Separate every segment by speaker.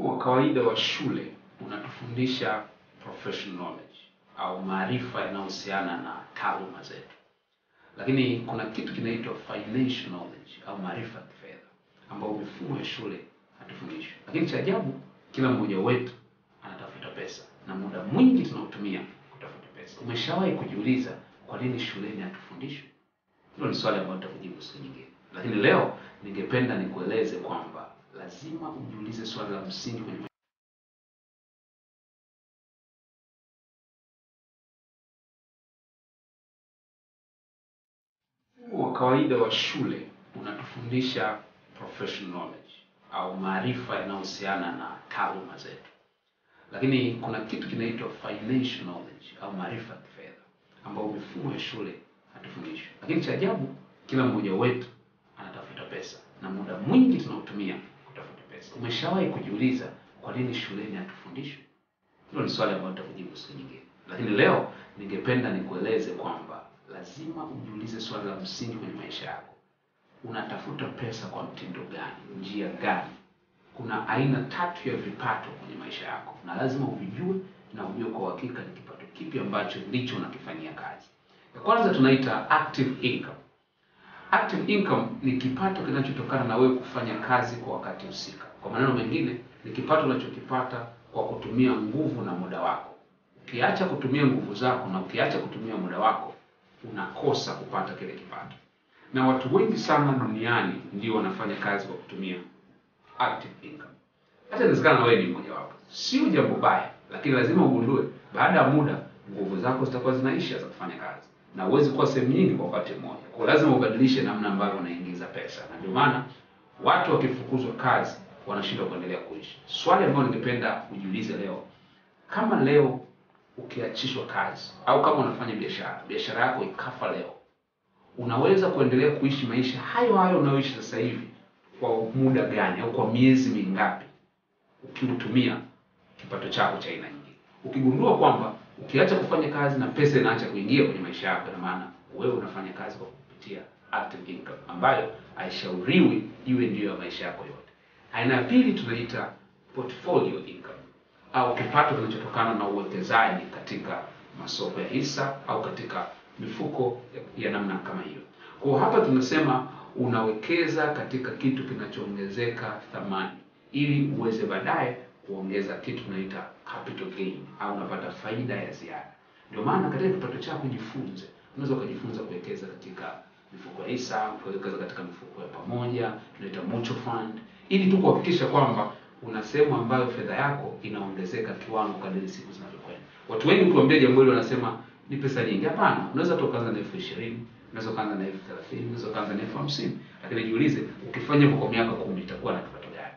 Speaker 1: Wa kawaida wa shule unatufundisha professional knowledge au maarifa yanayohusiana na taaluma zetu, lakini kuna kitu kinaitwa financial knowledge au maarifa ya kifedha ambayo mifumo ya shule hatufundishwi. Lakini cha ajabu, kila mmoja wetu anatafuta pesa na muda mwingi tunaotumia kutafuta pesa. Umeshawahi kujiuliza kwa nini shuleni hatufundishwi? Hilo ni swali ambalo nitakujibu siku nyingine, lakini leo ningependa nikueleze kwamba lazima ujiulize swali la msingi kwenye wa kawaida wa shule unatufundisha professional knowledge au maarifa yanayohusiana na taaluma zetu, lakini kuna kitu kinaitwa financial knowledge au maarifa ya kifedha ambayo mifumo ya shule hatufundishwi. Lakini cha ajabu, kila mmoja wetu anatafuta pesa na muda mwingi pesa. Umeshawahi kujiuliza kwa nini shuleni hatufundishwi? Hilo ni swali ambalo nitakujibu siku nyingine, lakini leo ningependa nikueleze kwamba lazima ujiulize swali la msingi kwenye maisha yako. Unatafuta pesa kwa mtindo gani? Njia gani? Kuna aina tatu ya vipato kwenye maisha yako, na lazima uvijue na ujue kwa uhakika ni kipato kipi ambacho ndicho unakifanyia kazi. Ya kwanza tunaita active income. Active income ni kipato kinachotokana na wewe kufanya kazi kwa wakati husika. Kwa maneno mengine, ni kipato unachokipata kwa kutumia nguvu na muda wako. Ukiacha kutumia nguvu zako na ukiacha kutumia muda wako, unakosa kupata kile kipato. Na watu wengi sana duniani ndio wanafanya kazi kwa kutumia active income. Hata inawezekana na wewe ni mmoja wapo. Sio jambo baya, lakini lazima ugundue baada ya muda nguvu zako zitakuwa zinaisha za kufanya kazi na huwezi kuwa sehemu nyingi kwa wakati mmoja. Kwa lazima ubadilishe namna ambavyo unaingiza pesa, na ndio maana watu wakifukuzwa kazi wanashindwa kuendelea kuishi. Swali ambalo ningependa ujiulize leo, kama leo ukiachishwa kazi au kama unafanya biashara, biashara yako ikafa leo, unaweza kuendelea kuishi maisha hayo hayo unayoishi sasa hivi kwa muda gani au kwa miezi mingapi ukiutumia kipato chako cha aina nyingine? Ukigundua kwamba ukiacha kufanya kazi na pesa inaacha kuingia kwenye maisha yako, na maana wewe unafanya kazi kwa kupitia active income ambayo haishauriwi iwe ndiyo ya maisha yako yote. Aina ya pili tunaita portfolio income au kipato kinachotokana na uwekezaji katika masoko ya hisa au katika mifuko ya, namna kama hiyo. Kwa hapa tunasema unawekeza katika kitu kinachoongezeka thamani ili uweze baadaye kuongeza kitu tunaita capital gain au unapata faida ya ziada. Ndio maana katika kipato chako jifunze, unaweza ukajifunza kuwekeza katika mifuko ya hisa, kuwekeza katika mifuko ya pamoja, tunaita mutual fund, ili tu kuhakikisha kwamba una sehemu ambayo fedha yako inaongezeka kiwango kadri siku zinavyokwenda. Watu wengi ukiwaambia jambo hilo wanasema ni pesa nyingi. Hapana, unaweza tu ukaanza na elfu ishirini unaweza ukaanza na elfu thelathini unaweza ukaanza na elfu hamsini lakini jiulize, ukifanya kwa miaka kumi itakuwa na kipato gani?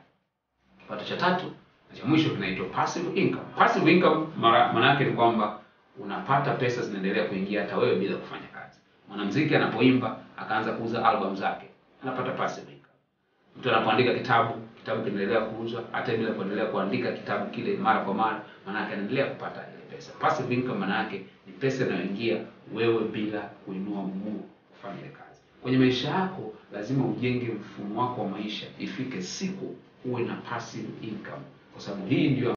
Speaker 1: Kipato cha tatu cha mwisho kinaitwa passive income. Passive income maana yake ni kwamba unapata pesa zinaendelea kuingia hata wewe bila kufanya kazi. Mwanamuziki anapoimba akaanza kuuza album zake, anapata passive income. Mtu anapoandika kitabu, kitabu kinaendelea kuuzwa hata bila kuendelea kuandika kitabu kile mara kwa mara, maana yake anaendelea kupata ile pesa. Passive income maana yake ni pesa inayoingia wewe bila kuinua mguu kufanya ile kazi. Kwenye maisha yako lazima ujenge mfumo wako wa maisha, ifike siku uwe na passive income, kwa sababu hii ndio